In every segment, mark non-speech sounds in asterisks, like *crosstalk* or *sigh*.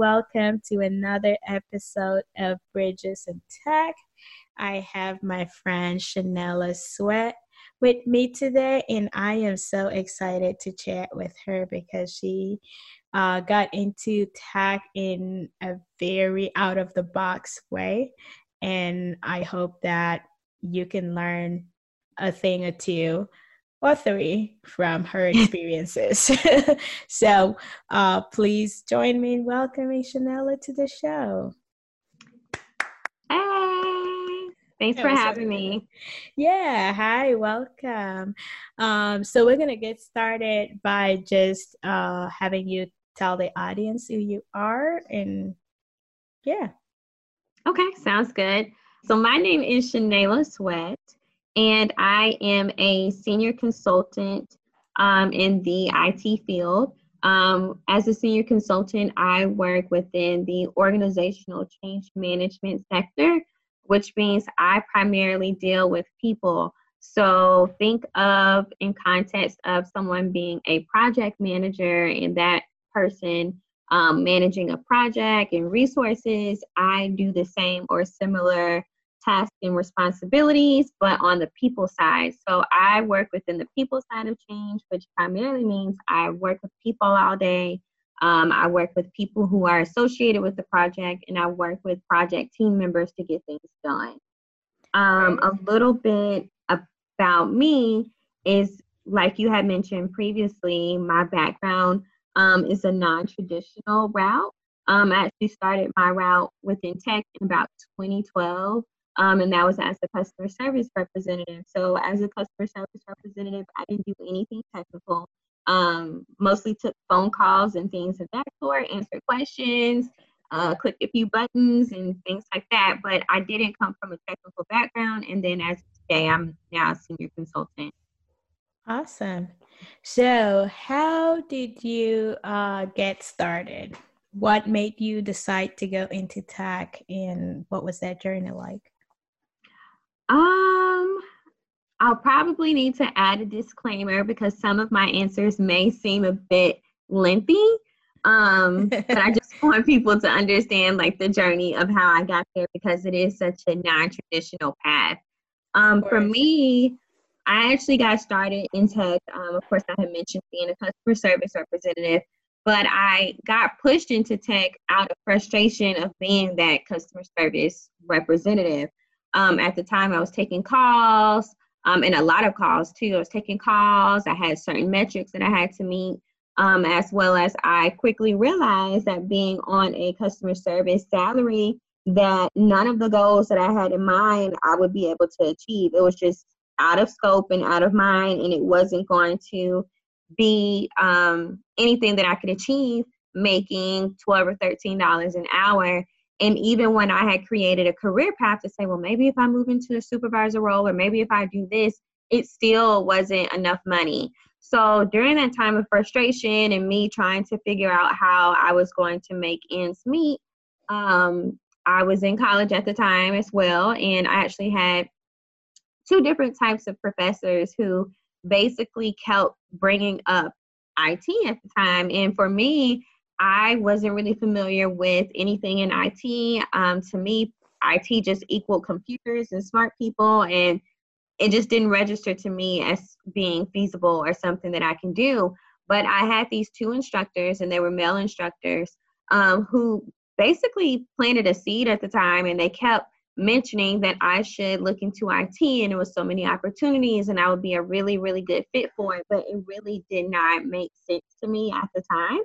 welcome to another episode of Bridges and Tech. I have my friend Shanella Sweat with me today, and I am so excited to chat with her because she uh, got into tech in a very out of the box way. And I hope that you can learn a thing or two or three from her *laughs* experiences. *laughs* so uh, please join me in welcoming Shanella to the show. Hey, thanks for having me. Yeah, hi, welcome. Um, so we're gonna get started by just uh, having you tell the audience who you are and yeah. Okay, sounds good. So my name is Shanella Sweat and I am a senior consultant um, in the IT field. Um, as a senior consultant, I work within the organizational change management sector, which means I primarily deal with people. So think of in context of someone being a project manager and that person um, managing a project and resources. I do the same or similar tasks and responsibilities, but on the people side. So I work within the people side of change, which primarily means I work with people all day. Um, I work with people who are associated with the project, and I work with project team members to get things done. Um, a little bit about me is like you had mentioned previously, my background um, is a non traditional route. Um, I actually started my route within tech in about 2012 um, and that was as a customer service representative. So as a customer service representative, I didn't do anything technical. Um, mostly took phone calls and things of that sort, answered questions, uh, clicked a few buttons and things like that. But I didn't come from a technical background. And then as today, I'm now a senior consultant. Awesome. So, how did you uh, get started? What made you decide to go into tech, and what was that journey like? Um, I'll probably need to add a disclaimer because some of my answers may seem a bit lengthy. Um, but I just *laughs* want people to understand like the journey of how I got there because it is such a non-traditional path. Um, for me, I actually got started in tech. Um, of course, I had mentioned being a customer service representative, but I got pushed into tech out of frustration of being that customer service representative. Um, at the time, I was taking calls um, and a lot of calls too. I was taking calls. I had certain metrics that I had to meet, um, as well as I quickly realized that being on a customer service salary, that none of the goals that I had in mind I would be able to achieve. It was just out of scope and out of mind, and it wasn't going to be um, anything that I could achieve making twelve or thirteen dollars an hour and even when I had created a career path to say, well, maybe if I move into a supervisor role or maybe if I do this, it still wasn't enough money. So during that time of frustration and me trying to figure out how I was going to make ends meet, um, I was in college at the time as well. And I actually had two different types of professors who basically kept bringing up IT at the time. And for me, I wasn't really familiar with anything in IT. Um, to me, IT just equaled computers and smart people, and it just didn't register to me as being feasible or something that I can do. But I had these two instructors, and they were male instructors, um, who basically planted a seed at the time, and they kept mentioning that I should look into IT, and there was so many opportunities, and I would be a really, really good fit for it. But it really did not make sense to me at the time.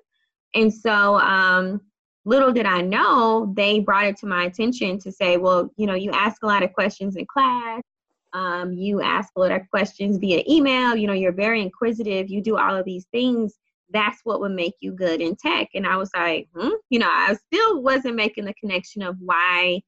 And so, um, little did I know, they brought it to my attention to say, well, you know, you ask a lot of questions in class. Um, you ask a lot of questions via email. You know, you're very inquisitive. You do all of these things. That's what would make you good in tech. And I was like, hmm? you know, I still wasn't making the connection of why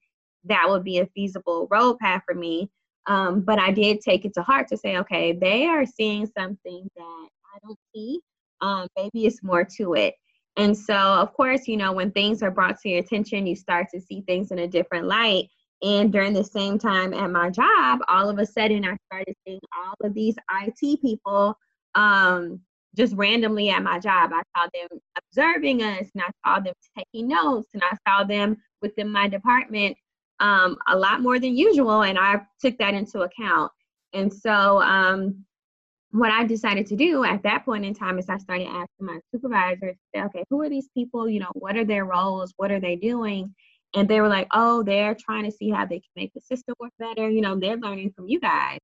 that would be a feasible road path for me. Um, but I did take it to heart to say, okay, they are seeing something that I don't see. Um, maybe it's more to it. And so, of course, you know, when things are brought to your attention, you start to see things in a different light. And during the same time at my job, all of a sudden I started seeing all of these IT people um, just randomly at my job. I saw them observing us and I saw them taking notes and I saw them within my department um, a lot more than usual. And I took that into account. And so um, what I decided to do at that point in time is I started asking my supervisors, okay, who are these people? You know, what are their roles? What are they doing? And they were like, oh, they're trying to see how they can make the system work better. You know, they're learning from you guys.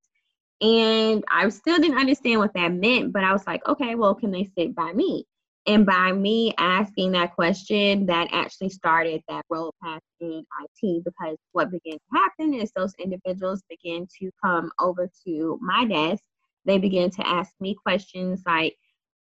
And I still didn't understand what that meant, but I was like, okay, well, can they sit by me? And by me asking that question, that actually started that role path in IT because what began to happen is those individuals began to come over to my desk. They began to ask me questions like,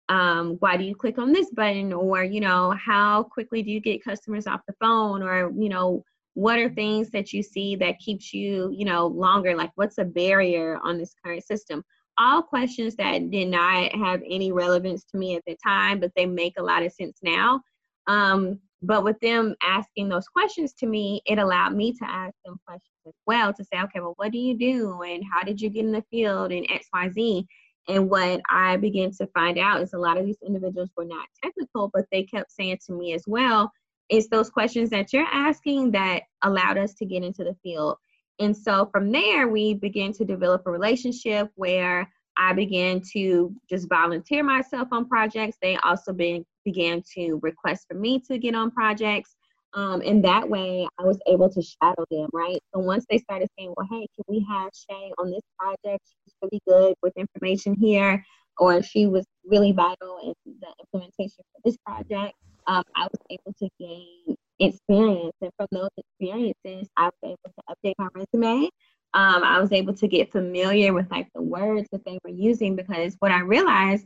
um, why do you click on this button? Or, you know, how quickly do you get customers off the phone? Or, you know, what are things that you see that keeps you you know longer like what's a barrier on this current system all questions that did not have any relevance to me at the time but they make a lot of sense now um, but with them asking those questions to me it allowed me to ask them questions as well to say okay well what do you do and how did you get in the field and xyz and what i began to find out is a lot of these individuals were not technical but they kept saying to me as well it's those questions that you're asking that allowed us to get into the field. And so from there, we began to develop a relationship where I began to just volunteer myself on projects. They also be, began to request for me to get on projects. Um, and that way, I was able to shadow them, right? So once they started saying, well, hey, can we have Shay on this project? She's really good with information here, or she was really vital in the implementation for this project um, I was able to gain experience. And from those experiences, I was able to update my resume. Um, I was able to get familiar with like the words that they were using because what I realized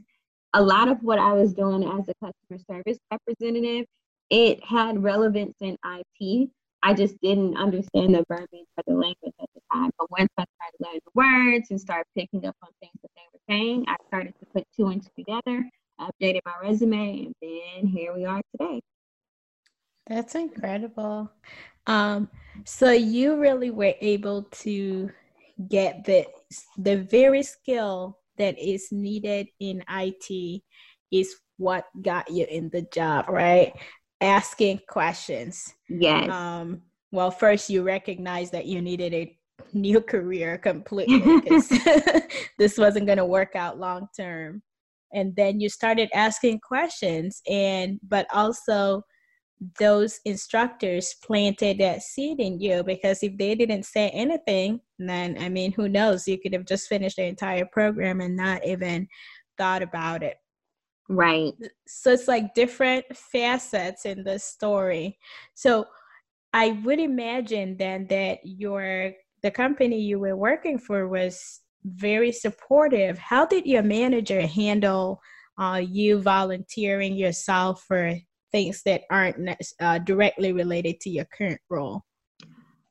a lot of what I was doing as a customer service representative, it had relevance in IT. I just didn't understand the verbiage or the language at the time. But once I started learning the words and started picking up on things that they were saying, I started to put two and two together updated my resume, and then here we are today. That's incredible. Um, so you really were able to get the the very skill that is needed in IT is what got you in the job, right? Asking questions. Yes. Um, well, first you recognize that you needed a new career completely because *laughs* *laughs* this wasn't going to work out long term and then you started asking questions and but also those instructors planted that seed in you because if they didn't say anything then i mean who knows? You could have just finished the entire program and not even thought about it. Right. So it's like different facets in the story. So i would imagine then that your the company you were working for was very supportive. How did your manager handle uh, you volunteering yourself for things that aren't uh, directly related to your current role?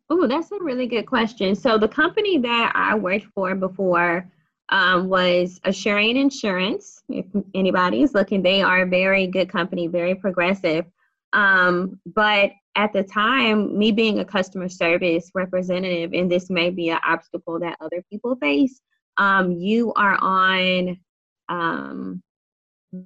Oh, that's a really good question. So the company that I worked for before um, was Asurion Insurance. If anybody is looking, they are a very good company, very progressive. Um, but at the time, me being a customer service representative, and this may be an obstacle that other people face, um, you are on um,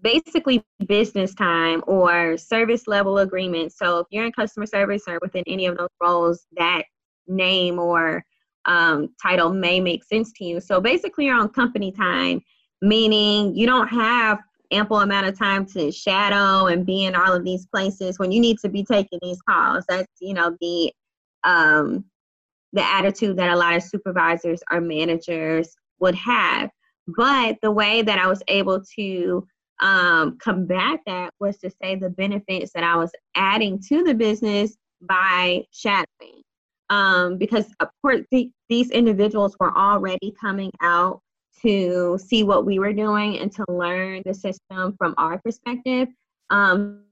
basically business time or service level agreement. So if you're in customer service or within any of those roles, that name or um, title may make sense to you. So basically, you're on company time, meaning you don't have ample amount of time to shadow and be in all of these places when you need to be taking these calls. That's you know the um, the attitude that a lot of supervisors or managers would have. But the way that I was able to um, combat that was to say the benefits that I was adding to the business by shadowing. Um, because of course the, these individuals were already coming out to see what we were doing and to learn the system from our perspective. Um,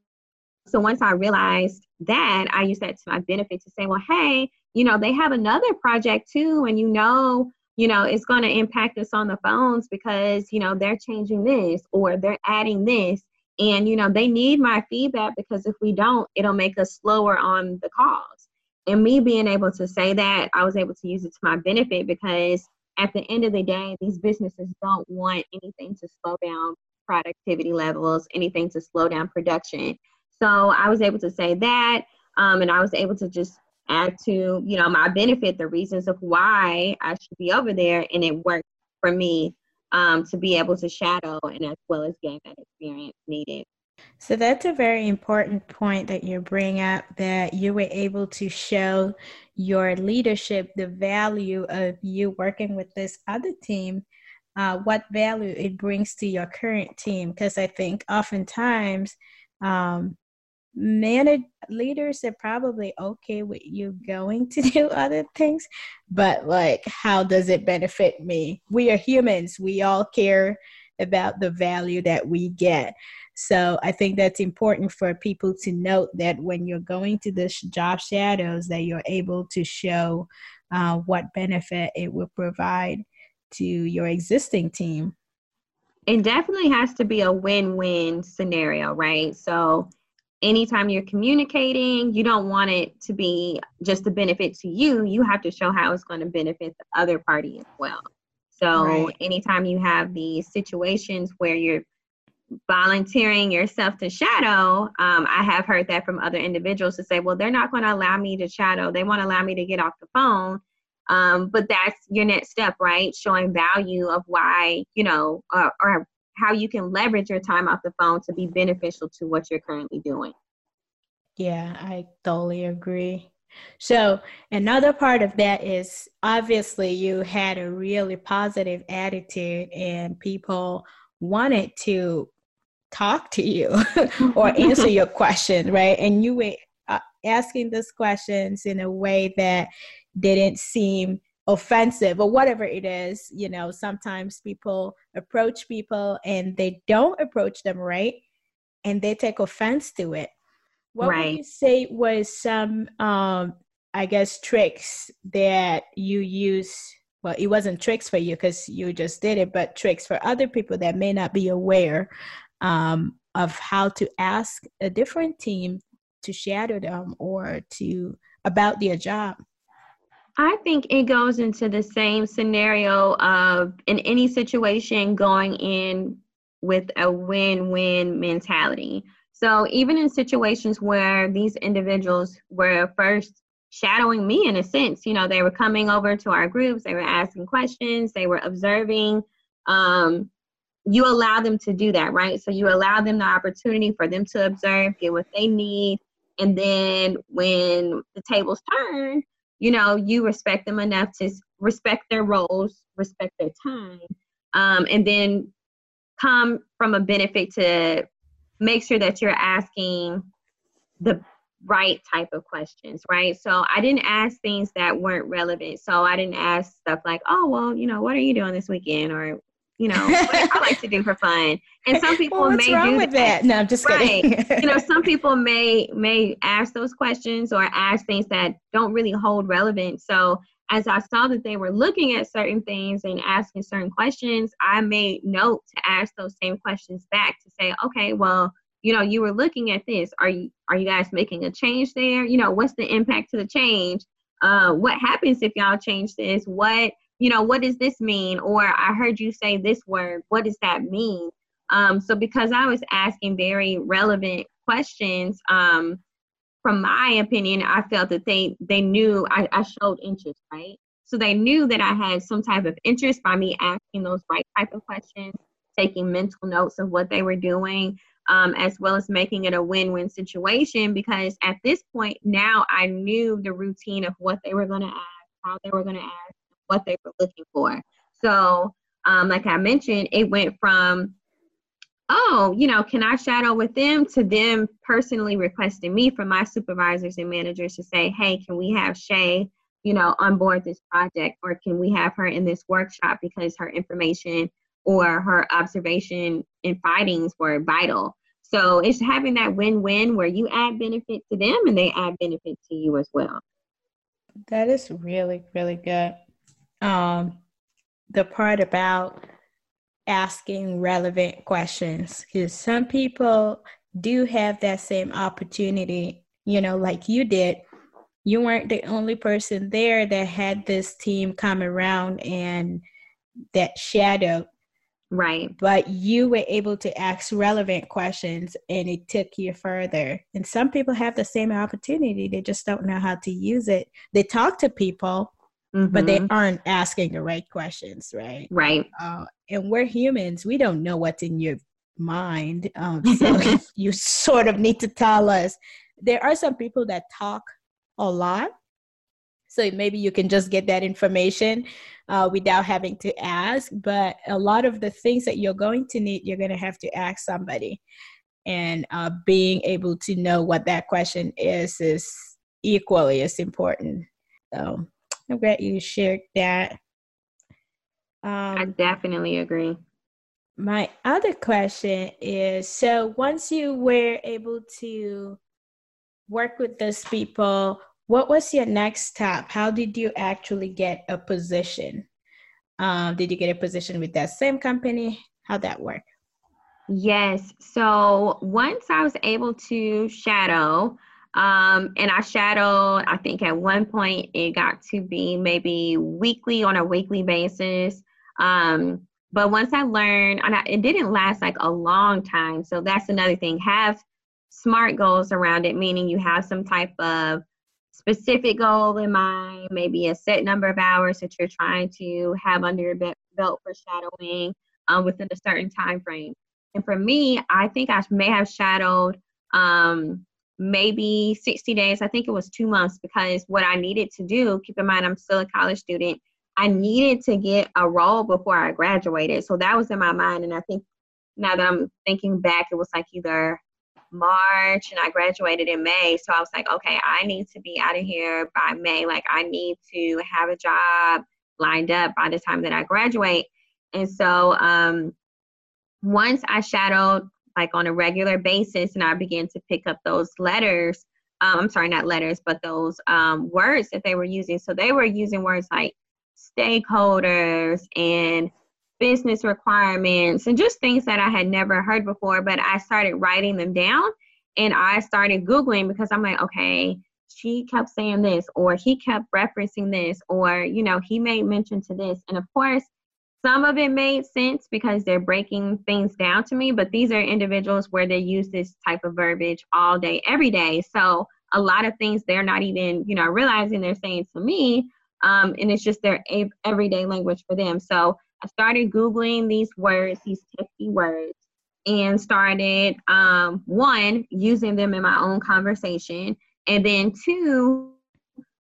so once I realized that, I used that to my benefit to say, well, hey, you know, they have another project too, and you know, you know, it's going to impact us on the phones because, you know, they're changing this or they're adding this. And, you know, they need my feedback because if we don't, it'll make us slower on the calls. And me being able to say that, I was able to use it to my benefit because at the end of the day, these businesses don't want anything to slow down productivity levels, anything to slow down production. So I was able to say that, um, and I was able to just add to you know my benefit the reasons of why I should be over there, and it worked for me um, to be able to shadow and as well as gain that experience needed. So that's a very important point that you bring up that you were able to show your leadership the value of you working with this other team, uh, what value it brings to your current team. Because I think oftentimes um, manage leaders are probably okay with you going to *laughs* do other things, but like, how does it benefit me? We are humans, we all care about the value that we get. So I think that's important for people to note that when you're going to the job shadows, that you're able to show uh, what benefit it will provide to your existing team. It definitely has to be a win-win scenario, right? So anytime you're communicating, you don't want it to be just a benefit to you. You have to show how it's going to benefit the other party as well. So right. anytime you have these situations where you're volunteering yourself to shadow, um, I have heard that from other individuals to say, well, they're not going to allow me to shadow. They won't allow me to get off the phone. Um, but that's your next step, right? Showing value of why, you know, uh, or how you can leverage your time off the phone to be beneficial to what you're currently doing. Yeah, I totally agree. So, another part of that is obviously you had a really positive attitude and people wanted to talk to you *laughs* or answer your *laughs* question, right? And you were uh, asking those questions in a way that didn't seem offensive or whatever it is. You know, sometimes people approach people and they don't approach them right and they take offense to it. What right. would you say was some, um, I guess, tricks that you use well it wasn't tricks for you because you just did it but tricks for other people that may not be aware um, of how to ask a different team to shadow them or to about their job I think it goes into the same scenario of in any situation going in with a win win mentality. So, even in situations where these individuals were first shadowing me in a sense. You know, they were coming over to our groups, they were asking questions, they were observing. Um, you allow them to do that, right? So you allow them the opportunity for them to observe, get what they need, and then when the tables turn, you know, you respect them enough to respect their roles, respect their time, um, and then come from a benefit to make sure that you're asking the right type of questions, right? So I didn't ask things that weren't relevant. So I didn't ask stuff like, oh, well, you know, what are you doing this weekend? Or, you know, what I like to do for fun. And some *laughs* people well, may do that. that. No, I'm just kidding. You know, *laughs* some people may may ask those questions or ask things that don't really hold relevance. So as I saw that they were looking at certain things and asking certain questions, I made note to ask those same questions back to say, okay, well, you know you were looking at this are you are you guys making a change there you know what's the impact to the change uh, what happens if y'all change this what you know what does this mean? Or i heard you say this word what does that mean? Um, so because i was asking very relevant questions um, from my opinion i felt that they they knew I, I showed interest right? So they knew that i had some type of interest by me asking those right type of questions taking mental notes of what they were doing um, as well as making it a win-win situation because at this point now I knew the routine of what they were going to ask, how they were going to ask, what they were looking for. So, um, like I mentioned, it went from oh, you know, can I shadow with them to them personally requesting me from my supervisors and managers to say, hey, can we have Shay, you know, on board this project or can we have her in this workshop because her information or her observation and findings were vital. So it's having that win-win where you add benefit to them and they add benefit to you as well. That is really, really good. Um, the part about asking relevant questions because some people do have that same opportunity, you know, like you did. You weren't the only person there that had this team come around and that shadow Right. But you were able to ask relevant questions and it took you further. And some people have the same opportunity, they just don't know how to use it. They talk to people, mm-hmm. but they mm-hmm. aren't asking the right questions, right? Right. Uh, and we're humans, we don't know what's in your mind. Um, *laughs* so you sort of need to tell us. There are some people that talk a lot. So maybe you can just get that information uh, without having to ask. But a lot of the things that you're going to need, you're going to have to ask somebody. And uh, being able to know what that question is is equally as important. So I'm glad you shared that. Um, I definitely agree. My other question is so once you were able to work with those people, what was your next step? How did you actually get a position? Um, did you get a position with that same company? How'd that work? Yes. So once I was able to shadow, um, and I shadowed, I think at one point it got to be maybe weekly on a weekly basis. Um, but once I learned, and I, it didn't last like a long time. So that's another thing. Have smart goals around it, meaning you have some type of specific goal in mind, maybe a set number of hours that you're trying to have under your belt for shadowing um, within a certain time frame. And for me, I think I may have shadowed um, maybe 60 days. I think it was two months because what I needed to do, keep in mind, I'm still a college student. I needed to get a role before I graduated. So that was in my mind. And I think now that I'm thinking back, it was like either March and I graduated in May. So I was like, okay, I need to be out of here by May. Like, I need to have a job lined up by the time that I graduate. And so um, once I shadowed like on a regular basis and I began to pick up those letters, um, I'm sorry, not letters, but those um, words that they were using. So they were using words like stakeholders and business requirements and just things that I had never heard before. But I started writing them down and I started Googling because I'm like, okay, she kept saying this, or he kept referencing this, or, you know, he made mention to this. And of course, some of it made sense because they're breaking things down to me, but these are individuals where they use this type of verbiage all day, every day. So a lot of things they're not even, you know, realizing they're saying to me. Um, and it's just their everyday language for them. So I started Googling these words, these techy words, and started um, one, using them in my own conversation, and then two,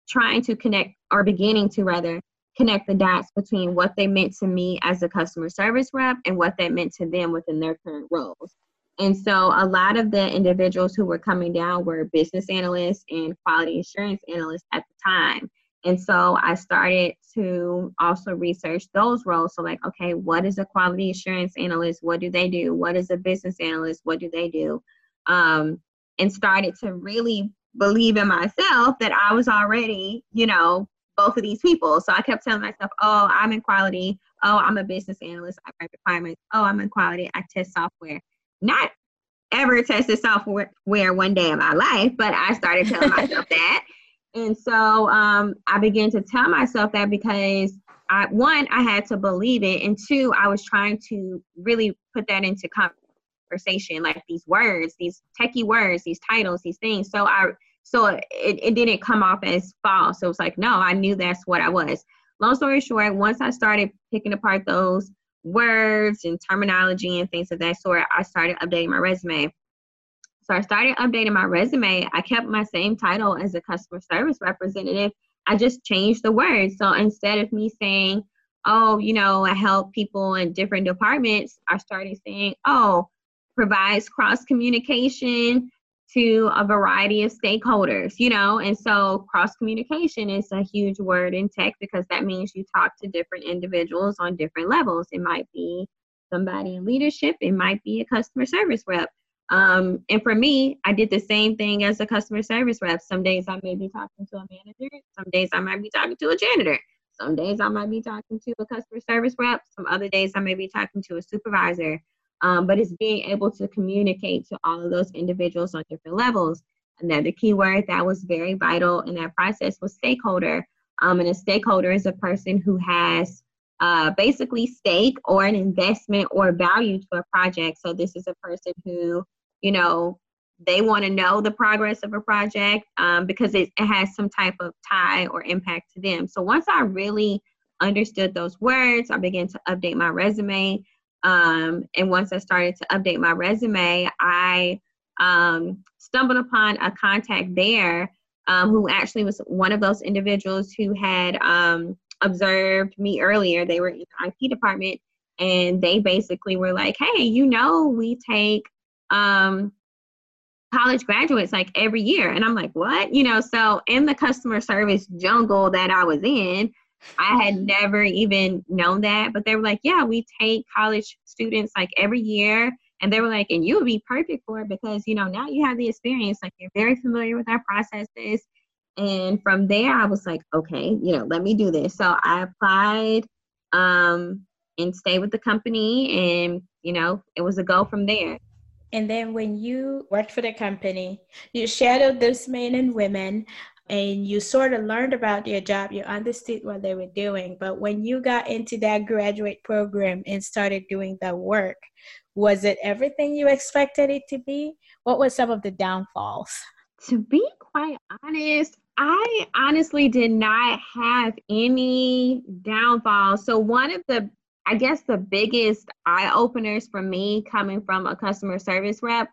trying to connect or beginning to rather connect the dots between what they meant to me as a customer service rep and what that meant to them within their current roles. And so a lot of the individuals who were coming down were business analysts and quality assurance analysts at the time. And so I started to also research those roles. So, like, okay, what is a quality assurance analyst? What do they do? What is a business analyst? What do they do? Um, and started to really believe in myself that I was already, you know, both of these people. So I kept telling myself, oh, I'm in quality. Oh, I'm a business analyst. I write requirements. Oh, I'm in quality. I test software. Not ever tested software one day in my life, but I started telling myself *laughs* that. And so um, I began to tell myself that because I, one, I had to believe it, and two, I was trying to really put that into conversation, like these words, these techie words, these titles, these things. So I, so it, it didn't come off as false. It was like, no, I knew that's what I was. Long story short, once I started picking apart those words and terminology and things of that sort, I started updating my resume. So I started updating my resume. I kept my same title as a customer service representative. I just changed the words. So instead of me saying, oh, you know, I help people in different departments, I started saying, oh, provides cross communication to a variety of stakeholders, you know, and so cross communication is a huge word in tech because that means you talk to different individuals on different levels. It might be somebody in leadership, it might be a customer service rep, um, and for me, I did the same thing as a customer service rep. Some days I may be talking to a manager, some days I might be talking to a janitor, some days I might be talking to a customer service rep, some other days I may be talking to a supervisor. Um, but it's being able to communicate to all of those individuals on different levels. Another key word that was very vital in that process was stakeholder. Um, and a stakeholder is a person who has uh, basically stake or an investment or value to a project. So this is a person who, you know, they want to know the progress of a project um, because it, it has some type of tie or impact to them. So once I really understood those words, I began to update my resume. Um, and once I started to update my resume, I um, stumbled upon a contact there um, who actually was one of those individuals who had um, observed me earlier. They were in the IT department and they basically were like, hey, you know, we take um, college graduates like every year. And I'm like, what? You know, so in the customer service jungle that I was in, I had never even known that. But they were like, yeah, we take college students like every year. And they were like, and you would be perfect for it because, you know, now you have the experience, like you're very familiar with our processes. And from there, I was like, okay, you know, let me do this. So I applied um, and stayed with the company. And, you know, it was a go from there. And then when you worked for the company, you shadowed those men and women and you sort of learned about their job, you understood what they were doing. But when you got into that graduate program and started doing the work, was it everything you expected it to be? What were some of the downfalls? *laughs* To be quite honest, I honestly did not have any downfalls. So, one of the I guess the biggest eye openers for me coming from a customer service rep,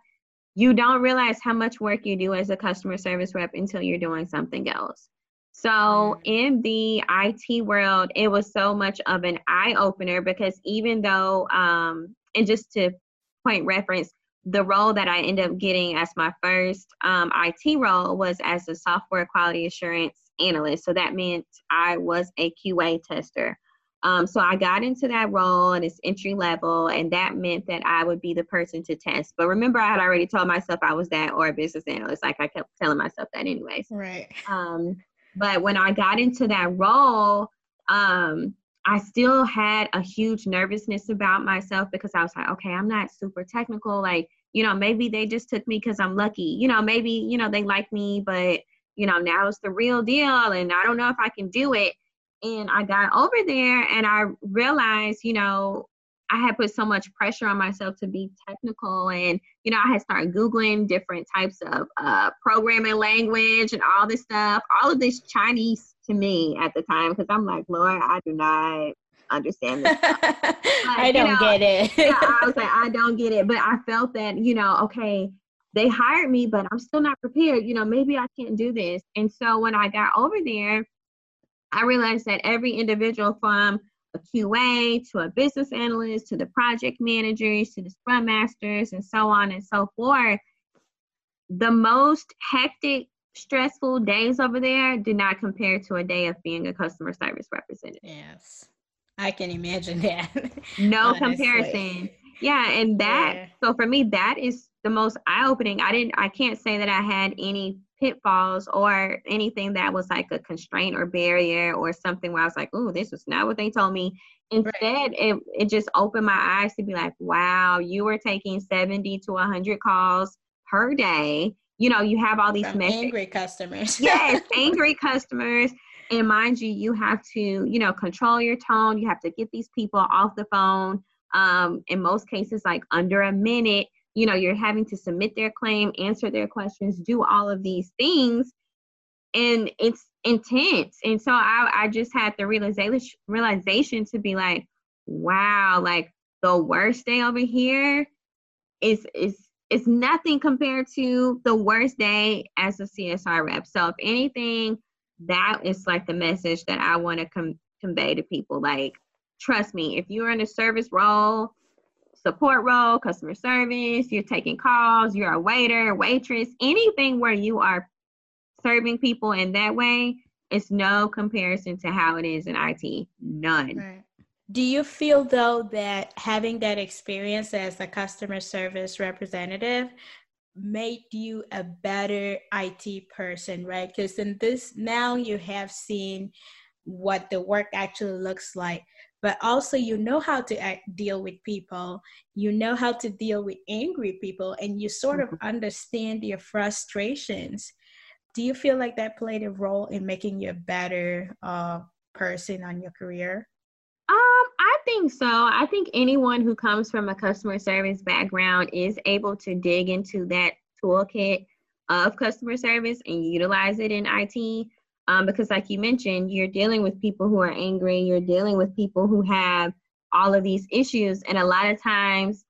you don't realize how much work you do as a customer service rep until you're doing something else. So mm. in the IT world, it was so much of an eye opener because even though, um, and just to point reference, the role that I ended up getting as my first um, IT role was as a software quality assurance analyst. So that meant I was a QA tester. Um, so I got into that role and it's entry level, and that meant that I would be the person to test. But remember, I had already told myself I was that or a business analyst. Like I kept telling myself that, anyways. Right. Um, but when I got into that role, um, I still had a huge nervousness about myself because I was like, okay, I'm not super technical. Like, you know, maybe they just took me because I'm lucky. You know, maybe, you know, they like me, but, you know, now it's the real deal and I don't know if I can do it. And I got over there and I realized, you know, I had put so much pressure on myself to be technical and you know I had started googling different types of uh, programming language and all this stuff all of this Chinese to me at the time because I'm like Lord I do not understand this *laughs* but, I don't know, get it. yeah, I was *laughs* like I don't get it. But I felt that you know okay they hired me but I'm still not prepared. You know maybe I can't do this. And so when I got over there I realized that every individual from a QA to a business analyst to the project managers to the scrum masters and so on and so forth, the most hectic, stressful days over there did not compare to a day of being a customer service representative. Yes. I can imagine *laughs* that. no comparison. Yeah, and that yeah. so for me that is the most eye opening. I didn't I can't say that I had any pitfalls or anything that was like a constraint or barrier or something where I was like, oh, this was not what they told me. Instead, right. it, it just opened my eyes to be like, wow, you were taking 70 to 100 calls per day. You know, you have all these From angry customers. *laughs* yes, *laughs* angry customers. And mind you, you have to, you know, control your tone. You have to get these people off the phone. Um, in most cases, like under a minute you know you're having to submit their claim answer their questions do all of these things. And it's intense. And so i, I just had the realization realization to be like wow like the worst day over here is is is nothing compared to the worst day as a csr rep. So if anything that is like the message that i want to com- convey to people like trust me if you're in a service role support role, customer service, you're taking calls, you're a waiter, waitress, anything where you are serving people in that way, it's no comparison to how it is in IT. None. Right. Do you feel though that having that experience as a customer service representative made you a better IT person, right? Because in this now you have seen what the work actually looks like but also you know how to act, deal with people you know how to deal with angry people and you sort of mm-hmm. understand your frustrations do you feel like that played a role in making you a better uh, person on your career Um, I think so. I think anyone who comes from a customer service background is able to dig into that toolkit of customer service and utilize it in IT. Um, because, like you mentioned, you're dealing with people who are angry, you're dealing with people who have all of these issues. And a lot of times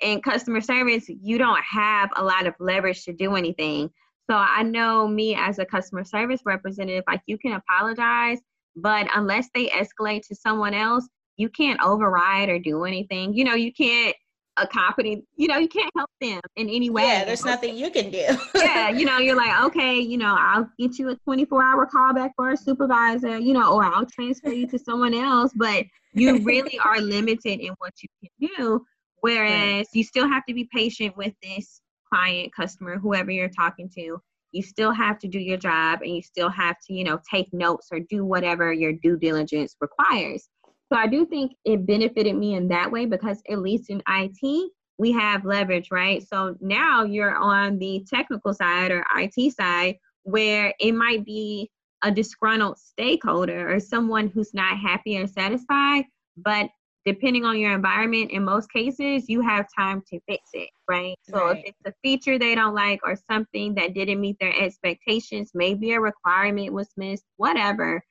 in customer service, you don't have a lot of leverage to do anything. So I know me as a customer service representative, like you can apologize, but unless they escalate to someone else, you can't override or do anything. You know, you can't accompany, you know, you can't help them in any way. Yeah, there's nothing you can do. *laughs* yeah, you know, you're like, okay, you know, I'll get you a 24 hour callback for a supervisor, you know, or I'll transfer you to someone else, but you *laughs* really are limited in what you can do. Whereas you still have to be patient with this client, customer, whoever you're talking to. You still have to do your job and you still have to, you know, take notes or do whatever your due diligence requires. So I do think it benefited me in that way because at least in IT, we have leverage, right? So now you're on the technical side or IT side where it might be a disgruntled stakeholder or someone who's not happy or satisfied, but depending on your environment, in most cases, you have time to fix it, right? So right. if it's a feature they don't like or something that didn't meet their expectations, maybe a requirement was missed, whatever,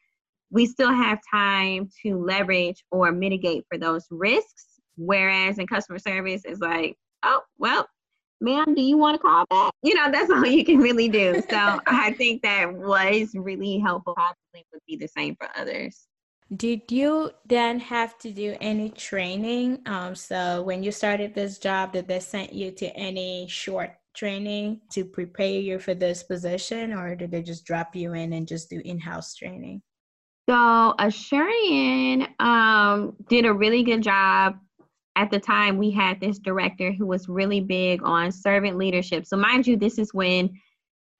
we still have time to leverage or mitigate for those risks. Whereas in customer service, it's like, oh, well, ma'am, do you want to call back? You know, that's *laughs* all you can really do. So *laughs* I think that was really helpful. Probably would be the same for others. Did you then have to do any training? Um, so when you started this job, did they send you to any short training to prepare you for this position, or did they just drop you in and just do in-house training? So Asurion um, did a really good job. At the time, we had this director who was really big on servant leadership. So mind you, this is when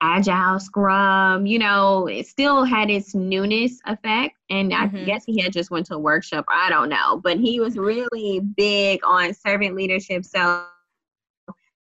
agile scrum you know it still had its newness effect and mm-hmm. i guess he had just went to a workshop i don't know but he was really big on servant leadership so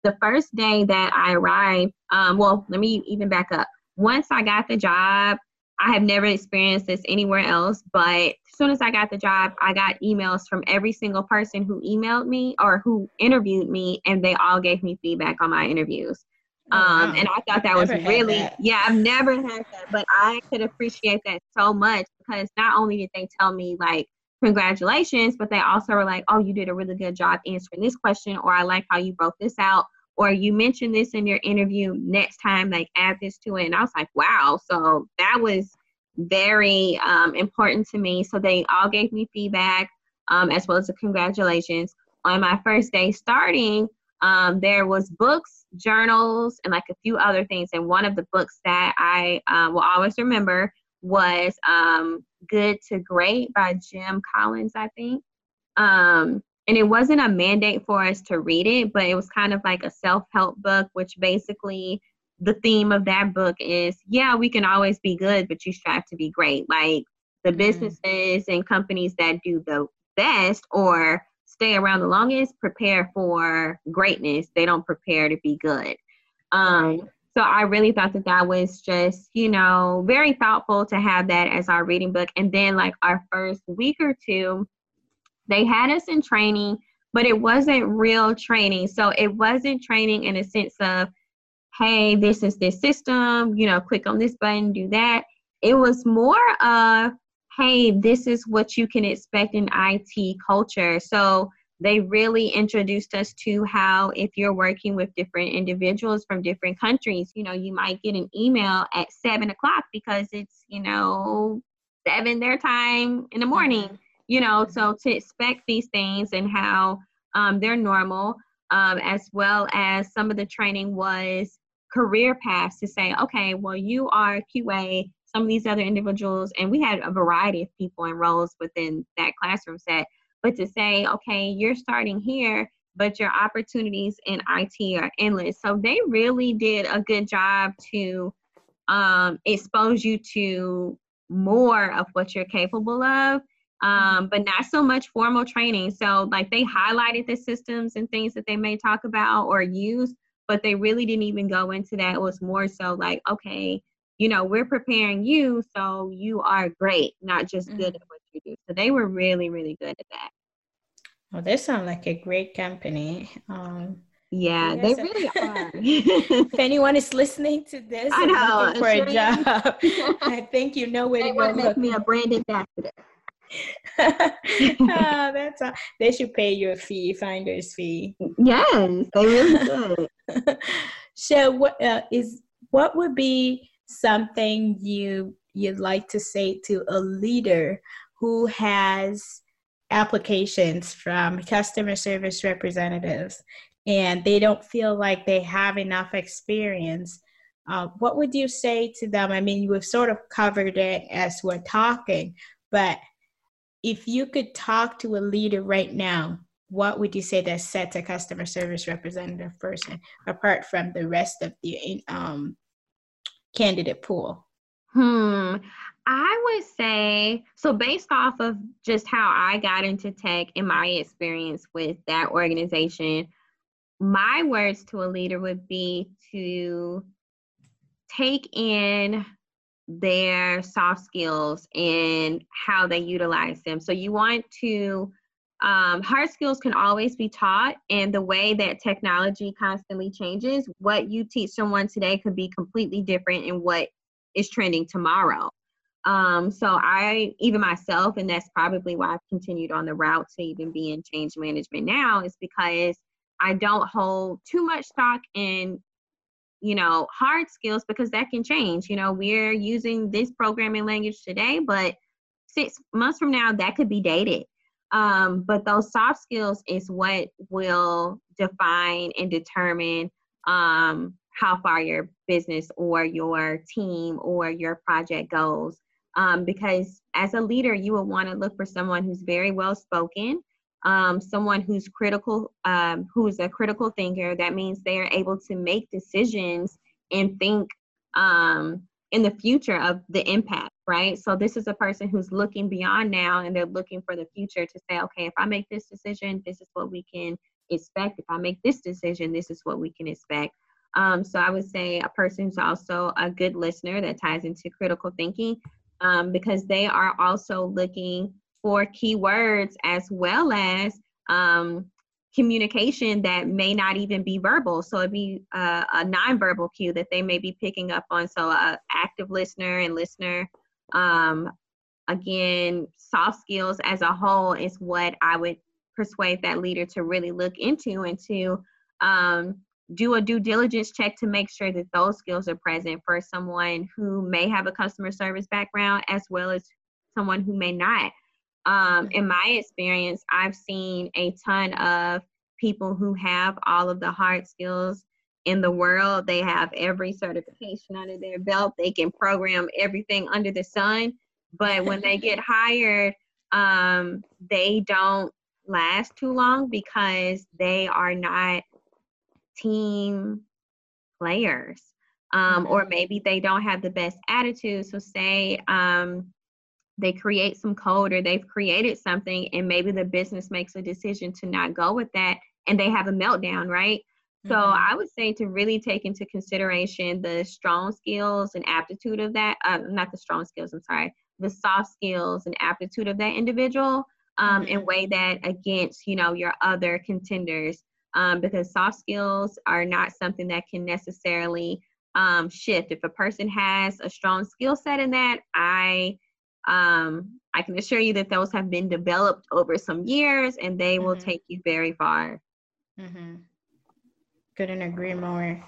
the first day that i arrived um, well let me even back up once i got the job i have never experienced this anywhere else but as soon as i got the job i got emails from every single person who emailed me or who interviewed me and they all gave me feedback on my interviews. Oh, um, and I thought that was really, that. yeah, I've never had that, but I could appreciate that so much because not only did they tell me like, congratulations, but they also were like, oh, you did a really good job answering this question, or I like how you broke this out, or you mentioned this in your interview. Next time, like, add this to it. And I was like, wow. So that was very um, important to me. So they all gave me feedback um, as well as the congratulations. On my first day starting, um, there was books, journals, and like a few other things. And one of the books that I uh, will always remember was um, Good to Great by Jim Collins, I think. Um, and it wasn't a mandate for us to read it, but it was kind of like a self help book, which basically the theme of that book is yeah, we can always be good, but you strive to be great. Like the mm-hmm. businesses and companies that do the best or stay around the longest prepare for greatness. They don't prepare to be good. Um, so I really thought that that was just, you know, very thoughtful to have that as our reading book. And then, like, our first week or two, they had us in training, but it wasn't real training. So it wasn't training in a sense of, hey, this is this system, you know, click on this button, do that. It was more of, hey, this is what you can expect in IT culture. So they really introduced us to how if you're working with different individuals from different countries, you know, you might get an email at seven o'clock because it's, you know, seven their time in the morning. You know, so to expect these things and how um, they're normal, um, as well as some of the training was career paths to say, okay, well, you are QA, some of these other individuals, and we had a variety of people in roles within that classroom set. But to say, okay, you're starting here, but your opportunities in IT are endless. So they really did a good job to um, expose you to more of what you're capable of, um, but not so much formal training. So, like, they highlighted the systems and things that they may talk about or use, but they really didn't even go into that. It was more so like, okay, you know, we're preparing you so you are great, not just good mm-hmm. at what you do. So they were really, really good at that. Well, they sound like a great company. Um, yeah, they really *laughs* are. if anyone is listening to this I know, for sure a job, *laughs* I think you know where they to go. Make me a brand ambassador. Oh, *laughs* *laughs* that's all. They should pay you a fee, finder's fee. Yes, they really *laughs* should. so, what uh, is what would be something you you'd like to say to a leader who has applications from customer service representatives and they don't feel like they have enough experience? Uh, what would you say to them? I mean, we've sort of covered it as we're talking, but if you could talk to a leader right now, what would you say that sets a customer service representative person apart from the rest of the um, candidate pool? Hmm. I would say so based off of just how I got into tech and my experience with that organization, my words to a leader would be to take in their soft skills and how they utilize them. So you want to um, hard skills can always be taught, and the way that technology constantly changes, what you teach someone today could be completely different in what is trending tomorrow. Um, so I, even myself, and that's probably why I've continued on the route to even be in change management now, is because I don't hold too much stock in you know, hard skills because that can change. You know, we're using this programming language today, but six months from now, that could be dated. Um, but those soft skills is what will define and determine um, how far your business or your team or your project goes. Um, because as a leader, you will want to look for someone who's very well spoken, um, someone who's critical, um, who's a critical thinker. That means they are able to make decisions and think um, in the future of the impact, right? So this is a person who's looking beyond now and they're looking for the future to say, okay, if I make this decision, this is what we can expect. If I make this decision, this is what we can expect. Um, so I would say a person who's also a good listener that ties into critical thinking um, because they are also looking for keywords as well as um, communication that may not even be verbal. So it'd be uh, a nonverbal cue that they may be picking up on. So a active listener and listener. Um, again, soft skills as a whole is what I would persuade that leader to really look into and to um, do a due diligence check to make sure that those skills are present for someone who may have a customer service background as well as someone who may not. Um, in my experience, I've seen a ton of people who have all of the hard skills in the world. They have every certification under their belt. They can program everything under the sun. But when they get *laughs* hired, um, they don't last too long because they are not team players. Um, or mm-hmm. maybe they don't have the best attitude. So, say um, they create some code or they've created something and maybe the business makes a decision to not go with that and they have a meltdown right mm-hmm. so i would say to really take into consideration the strong skills and aptitude of that uh, not the strong skills i'm sorry the soft skills and aptitude of that individual um, mm-hmm. and weigh that against you know your other contenders um, because soft skills are not something that can necessarily um, shift if a person has a strong skill set in that i um, I can assure you that those have been developed over some years and they mm-hmm. will take you very far. Mm-hmm. Couldn't agree more.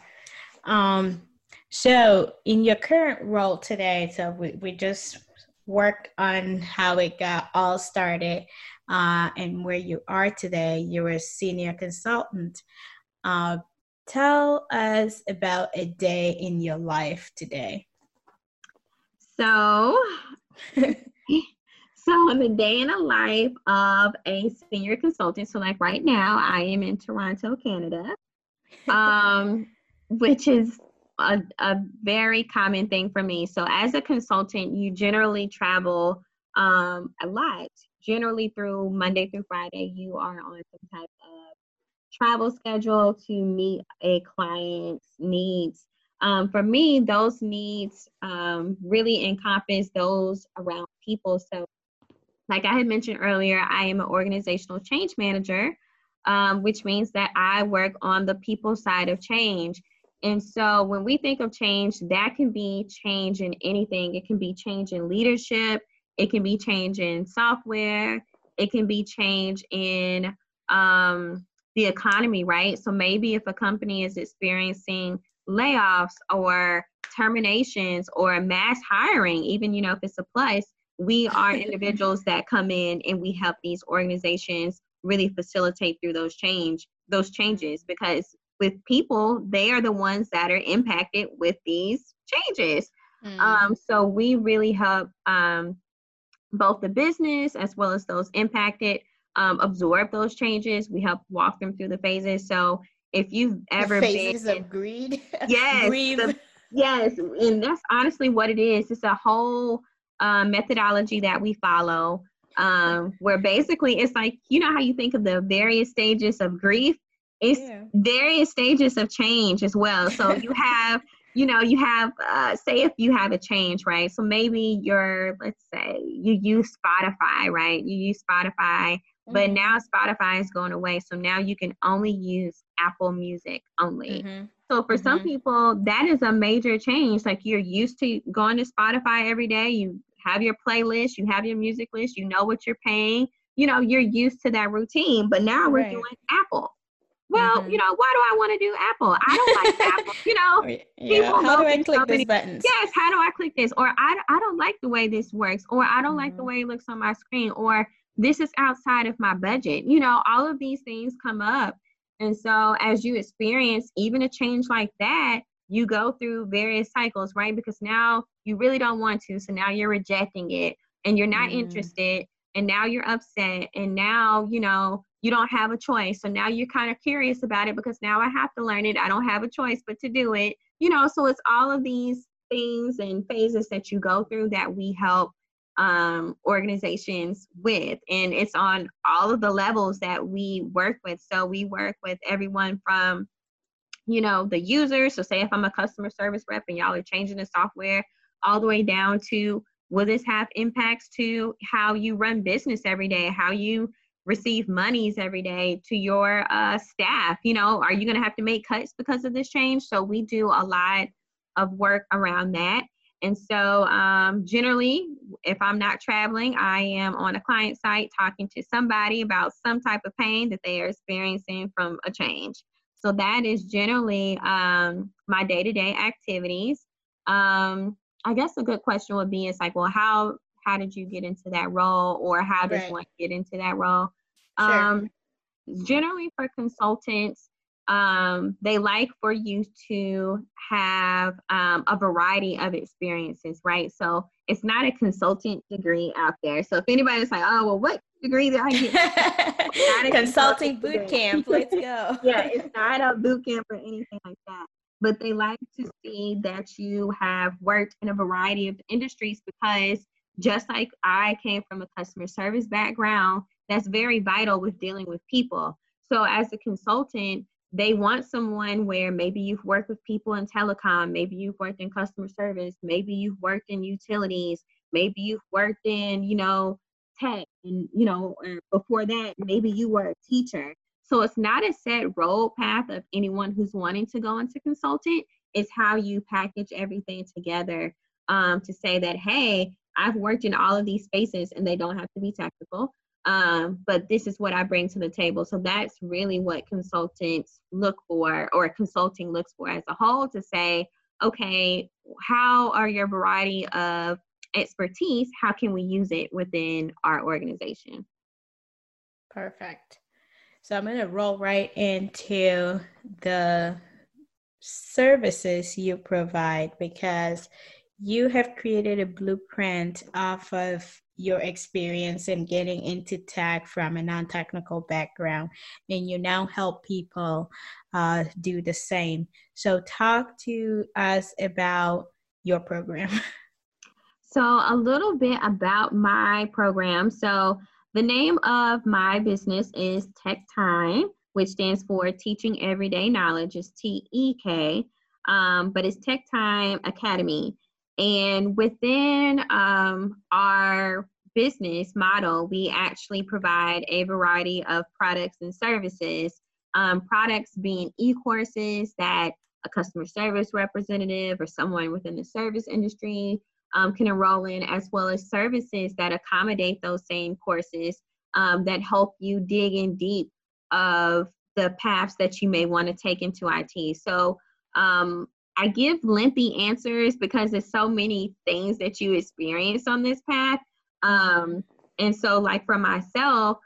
Um, so, in your current role today, so we, we just worked on how it got all started uh, and where you are today. You're a senior consultant. Uh, tell us about a day in your life today. So, *laughs* so on the day in the life of a senior consultant, so like right now, I am in Toronto, Canada, um, which is a, a very common thing for me. So as a consultant, you generally travel um, a lot. Generally through Monday through Friday, you are on some type of travel schedule to meet a client's needs um, for me, those needs um, really encompass those around people. So like I had mentioned earlier, I am an organizational change manager, um, which means that I work on the people side of change. And so when we think of change, that can be change in anything. It can be change in leadership, it can be change in software, it can be change in um, the economy, right? So maybe if a company is experiencing layoffs or terminations or mass hiring, even you know if it's a plus, we are *laughs* individuals that come in and we help these organizations really facilitate through those change those changes because with people they are the ones that are impacted with these changes. Mm. um, so we really help um, both the business as well as those impacted um, absorb those changes. We help walk them through the phases. So if you've ever the phases been, of greed. *laughs* Yes the, yes and that's honestly what it is. It's a whole um, methodology that we follow um, where basically it's like you know how you think of the various stages of grief? It's yeah. various stages of change as well. So you *laughs* have you know you have uh, say if you have a change right? So maybe you're let's say you use spotify right? You use spotify mm-hmm. but now spotify is going away so now you can only use apple music only mm-hmm. so for mm-hmm. some people that is a major change like you're used to going to spotify every day you have your playlist, you have your music list, you know what you're paying. You know, you're used to that routine, but now we're doing Apple. Well, mm-hmm. you know, why do I want to do Apple? I don't like *laughs* Apple. You know, yeah. how do I click this buttons? Yes, how do I click this? Or I, I don't like the way this works, or I don't mm-hmm. like the mm-hmm. way it looks on my screen, or this is outside of my budget. You know, all of these things come up. And so as you experience even a change like that, you go through various cycles, right? Because now you really don't want to. So now you're rejecting it and you're not mm. interested. And now you're upset. And now, you know, you don't have a choice. So now you're kind of curious about it because now I have to learn it. I don't have a choice but to do it. You know, so it's all of these things and phases that you go through that we help um, organizations with. And it's on all of the levels that we work with. So we work with everyone from you know, the users. So say if I'm a customer service rep and y'all are changing the software all the way down to will this have impacts to how you run business every day, how you receive monies every day to your uh, staff? You know, are you going to have to make cuts because of this change? So we do a lot of work around that. And so, um, generally, if I'm not traveling, I am on a client site talking to somebody about some type of pain that they are experiencing from a change. So that is generally um, my day-to-day activities. Um, I guess a good question would be, it's like, well, how how did you get into that role, or how does right. one get into that role? Sure. Um, generally, for consultants, um, they like for you to have um, a variety of experiences, right? So it's not a consultant degree out there. So if anybody's like, oh, well, what degree that I get? *laughs* Consulting boot camp. Let's go. *laughs* yeah, it's not a boot camp or anything like that. But they like to see that you have worked in a variety of industries because just like I came from a customer service background, that's very vital with dealing with people. So as a consultant, they want someone where maybe you've worked with people in telecom, maybe you've worked in customer service, maybe you've worked in utilities, maybe you've worked in, you know, tech and you know before that maybe you were a teacher. So it's not a set road path of anyone who's wanting to go into consultant. It's how you package everything together um, to say that hey i've worked in all of these spaces and they don't have to be technical um, but this is what i bring to the table so that's really what consultants look for or consulting looks for as a whole to say okay how are your variety of expertise, how can we use it within our organization? Perfect. So I'm going to roll right into the services you provide because you have created a blueprint off of your experience in getting into tech from a non-technical background and you now help people uh, do the same so talk to us about your program *laughs* So, a little bit about my program. So, the name of my business is Tech Time, which stands for Teaching Everyday Knowledge, is T E K, um, but it's Tech Time Academy. And within um, our business model, we actually provide a variety of products and services. Um, products being e courses that a customer service representative or someone within the service industry um, can enroll in, as well as services that accommodate those same courses um, that help you dig in deep of the paths that you may want to take into IT. So um, I give lengthy answers because there's so many things that you experience on this path. Um, and so, like for myself,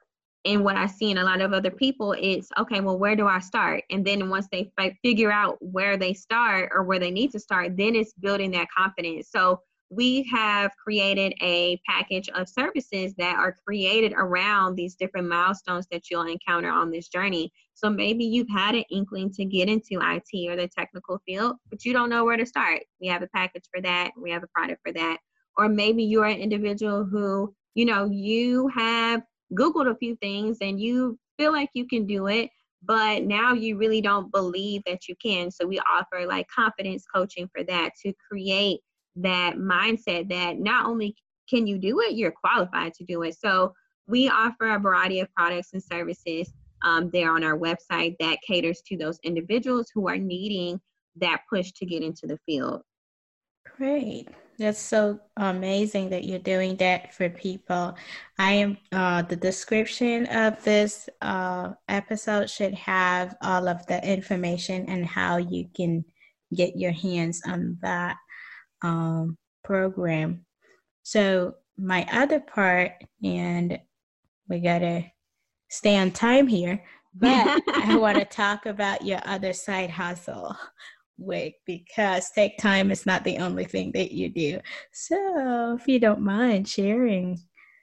and what I see in a lot of other people, it's okay, well, where do I start? And then once they f- figure out where they start or where they need to start, then it's building that confidence. So we have created a package of services that are created around these different milestones that you'll encounter on this journey. So maybe you've had an inkling to get into IT or the technical field, but you don't know where to start. We have a package for that, we have a product for that. Or maybe you're an individual who, you know, you have Googled a few things and you feel like you can do it, but now you really don't believe that you can. So we offer like confidence coaching for that to create that mindset that not only can you do it, you're qualified to do it. So we offer a variety of products and services um, there on our website that caters to those individuals who are needing that push to get into the field. Great. That's so amazing that you're doing that for people. I am uh, the description of this uh, episode should have all of the information and how you can get your hands on that um, program. So my other part, and we gotta stay on time here, but *laughs* I want to talk about your other side hustle week because take time is not the only thing that you do. So if you don't mind sharing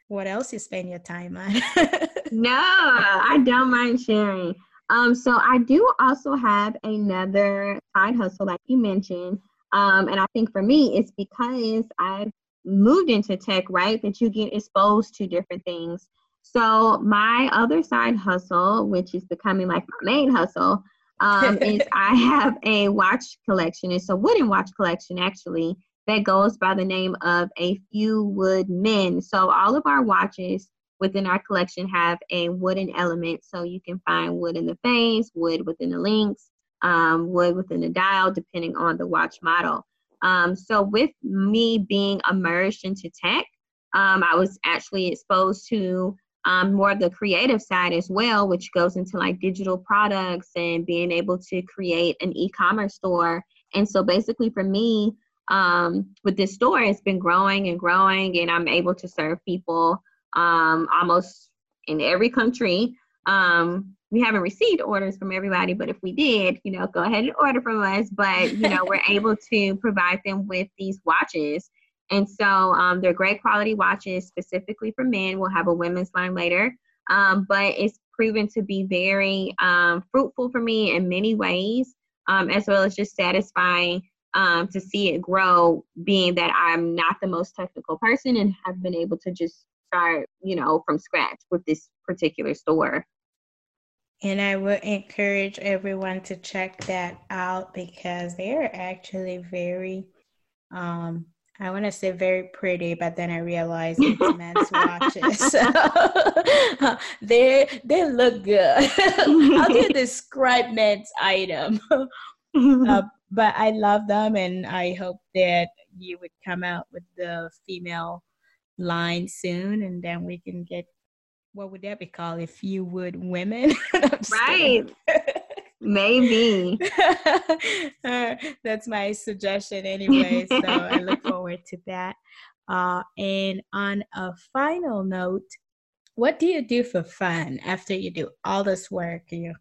what else you spend your time on. *laughs* no, I don't mind sharing. Um, so I do also have another side hustle, like you mentioned. Um, and I think for me, it's because I've moved into tech, right? That you get exposed to different things. So my other side hustle, which is becoming like my main hustle, um, *laughs* is I have a watch collection. It's a wooden watch collection actually that goes by the name of a few wood men. So all of our watches within our collection have a wooden element. So you can find wood in the face, wood within the links, um, wood within the dial, depending on the watch model. Um, so with me being immersed into tech, um, I was actually exposed to um, more of the creative side as well, which goes into like digital products and being able to create an e-commerce store. And so basically for me, um, with this store, it's been growing and growing, and I'm able to serve people um, almost in every country. Um, we haven't received orders from everybody, but if we did, you know, go ahead and order from us. But you know, we're *laughs* able to provide them with these watches, and so um, they're great quality watches specifically for men. We'll have a women's line later, um, but it's proven to be very um, fruitful for me in many ways, um, as well as just satisfying um, to see it grow. Being that I'm not the most technical person and have been able to just start, you know, from scratch with this particular store. And I would encourage everyone to check that out because they are actually very, um, I want to say very pretty, but then I realized it's *laughs* men's watches. *laughs* So *laughs* they they look good. How do you describe men's item? uh, but I love them, and I hope that you would come out with the female line soon, and then we can get what would that be called? If you would women? *laughs* Right. Maybe. *laughs* Uh, that's my suggestion anyway so i look *laughs* forward to that. Uh, and on a final note what do you do for fun after you do all this work? You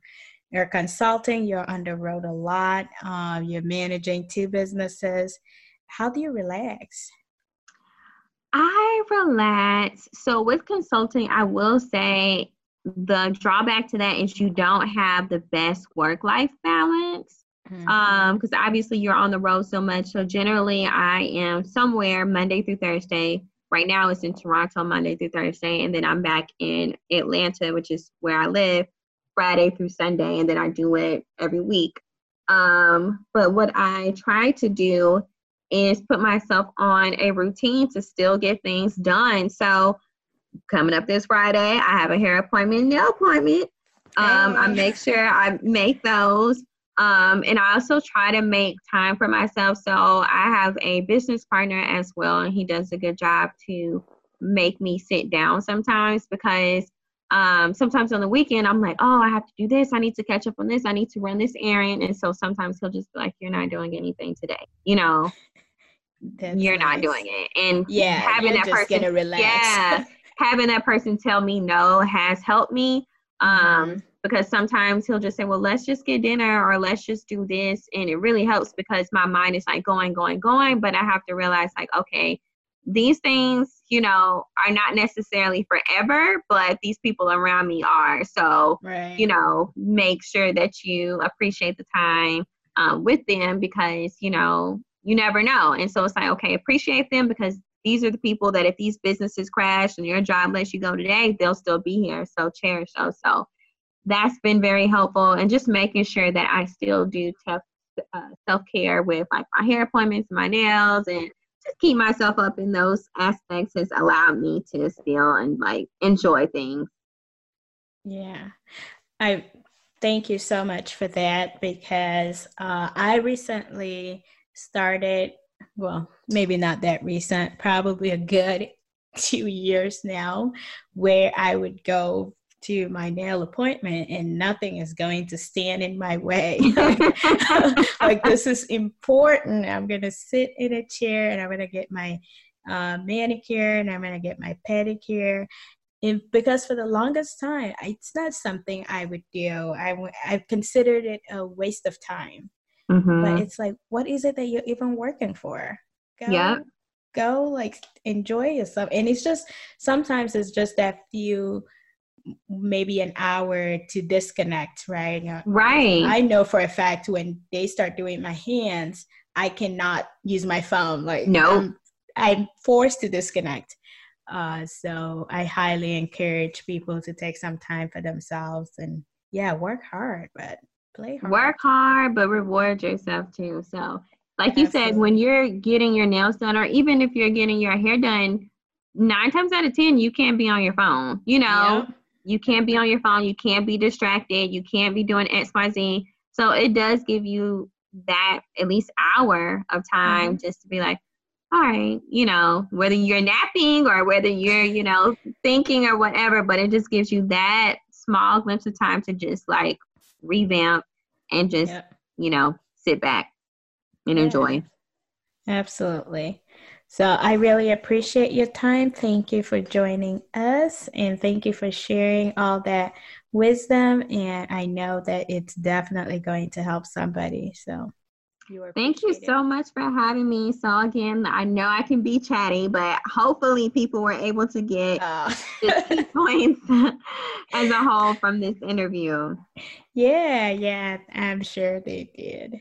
you're consulting you're on the road a lot uh, you're managing two businesses. How do you relax I relax. So with consulting, I will say the drawback to that is you don't have the best work life balance. Mm-hmm. Um, because obviously you're on the road so much. So generally I am somewhere Monday through Thursday. Right now it's in Toronto Monday through Thursday, and then I'm back in Atlanta, which is where I live, Friday through Sunday, and then I do it every week. Um, but what I try to do is put myself on a routine to still get things done. So coming up this Friday, I have a hair appointment, nail appointment. Um, I make sure I make those. Um, and I also try to make time for myself. So I have a business partner as well, and he does a good job to make me sit down sometimes because um, sometimes on the weekend I'm like, oh, I have to do this. I need to catch up on this. I need to run this errand. And so sometimes he'll just be like, you're not doing anything today. You know, *laughs* That's you're nice. not doing it. And yeah, having that person, yeah, *laughs* having that person tell me no has helped me. Um, mm-hmm because sometimes he'll just say, well, let's just get dinner or let's just do this. And it really helps because my mind is like going, going, going. But I have to realize, like, okay, these things, you know, are not necessarily forever, but these people around me are. So, right. you know, make sure that you appreciate the time um, with them because, you know, you never know. And so it's like, okay, appreciate them because these are the people that if these businesses crash and your job lets you go today, they'll still be here. So cherish those. So that's been very helpful and just making sure that I still do tough uh, self care with like my hair appointments, my nails, and just keep myself up in those aspects has allowed me to still and like enjoy things. Yeah, I thank you so much for that because uh, I recently started. Well, maybe not that recent, probably a good *laughs* two years now, where I would go to my nail appointment and nothing is going to stand in my way. *laughs* like, this is important. I'm going to sit in a chair and I'm going to get my uh, manicure and I'm going to get my pedicure. And because for the longest time, it's not something I would do. I, I've considered it a waste of time. Mm-hmm. But it's like, what is it that you're even working for? Go, yeah. Go like enjoy yourself. And it's just sometimes it's just that few maybe an hour to disconnect, right? Right. I know for a fact when they start doing my hands, I cannot use my phone. Like no, I'm, I'm forced to disconnect. Uh, so I highly encourage people to take some time for themselves and yeah, work hard, but play hard. Work hard, but reward yourself too. So, like you Absolutely. said, when you're getting your nails done, or even if you're getting your hair done, nine times out of ten, you can't be on your phone. You know, you can't be on your phone, you can't be distracted, you can't be doing XYZ. So it does give you that at least hour of time mm-hmm. just to be like, all right, you know, whether you're napping or whether you're, you know, thinking or whatever, but it just gives you that small glimpse of time to just like revamp and just, yep. you know, sit back and yeah. enjoy. Absolutely. So I really appreciate your time. Thank you for joining us and thank you for sharing all that wisdom. And I know that it's definitely going to help somebody. So you Thank you so much for having me. So again, I know I can be chatty, but hopefully people were able to get uh. the *laughs* points *laughs* as a whole from this interview. Yeah, yeah, I'm sure they did.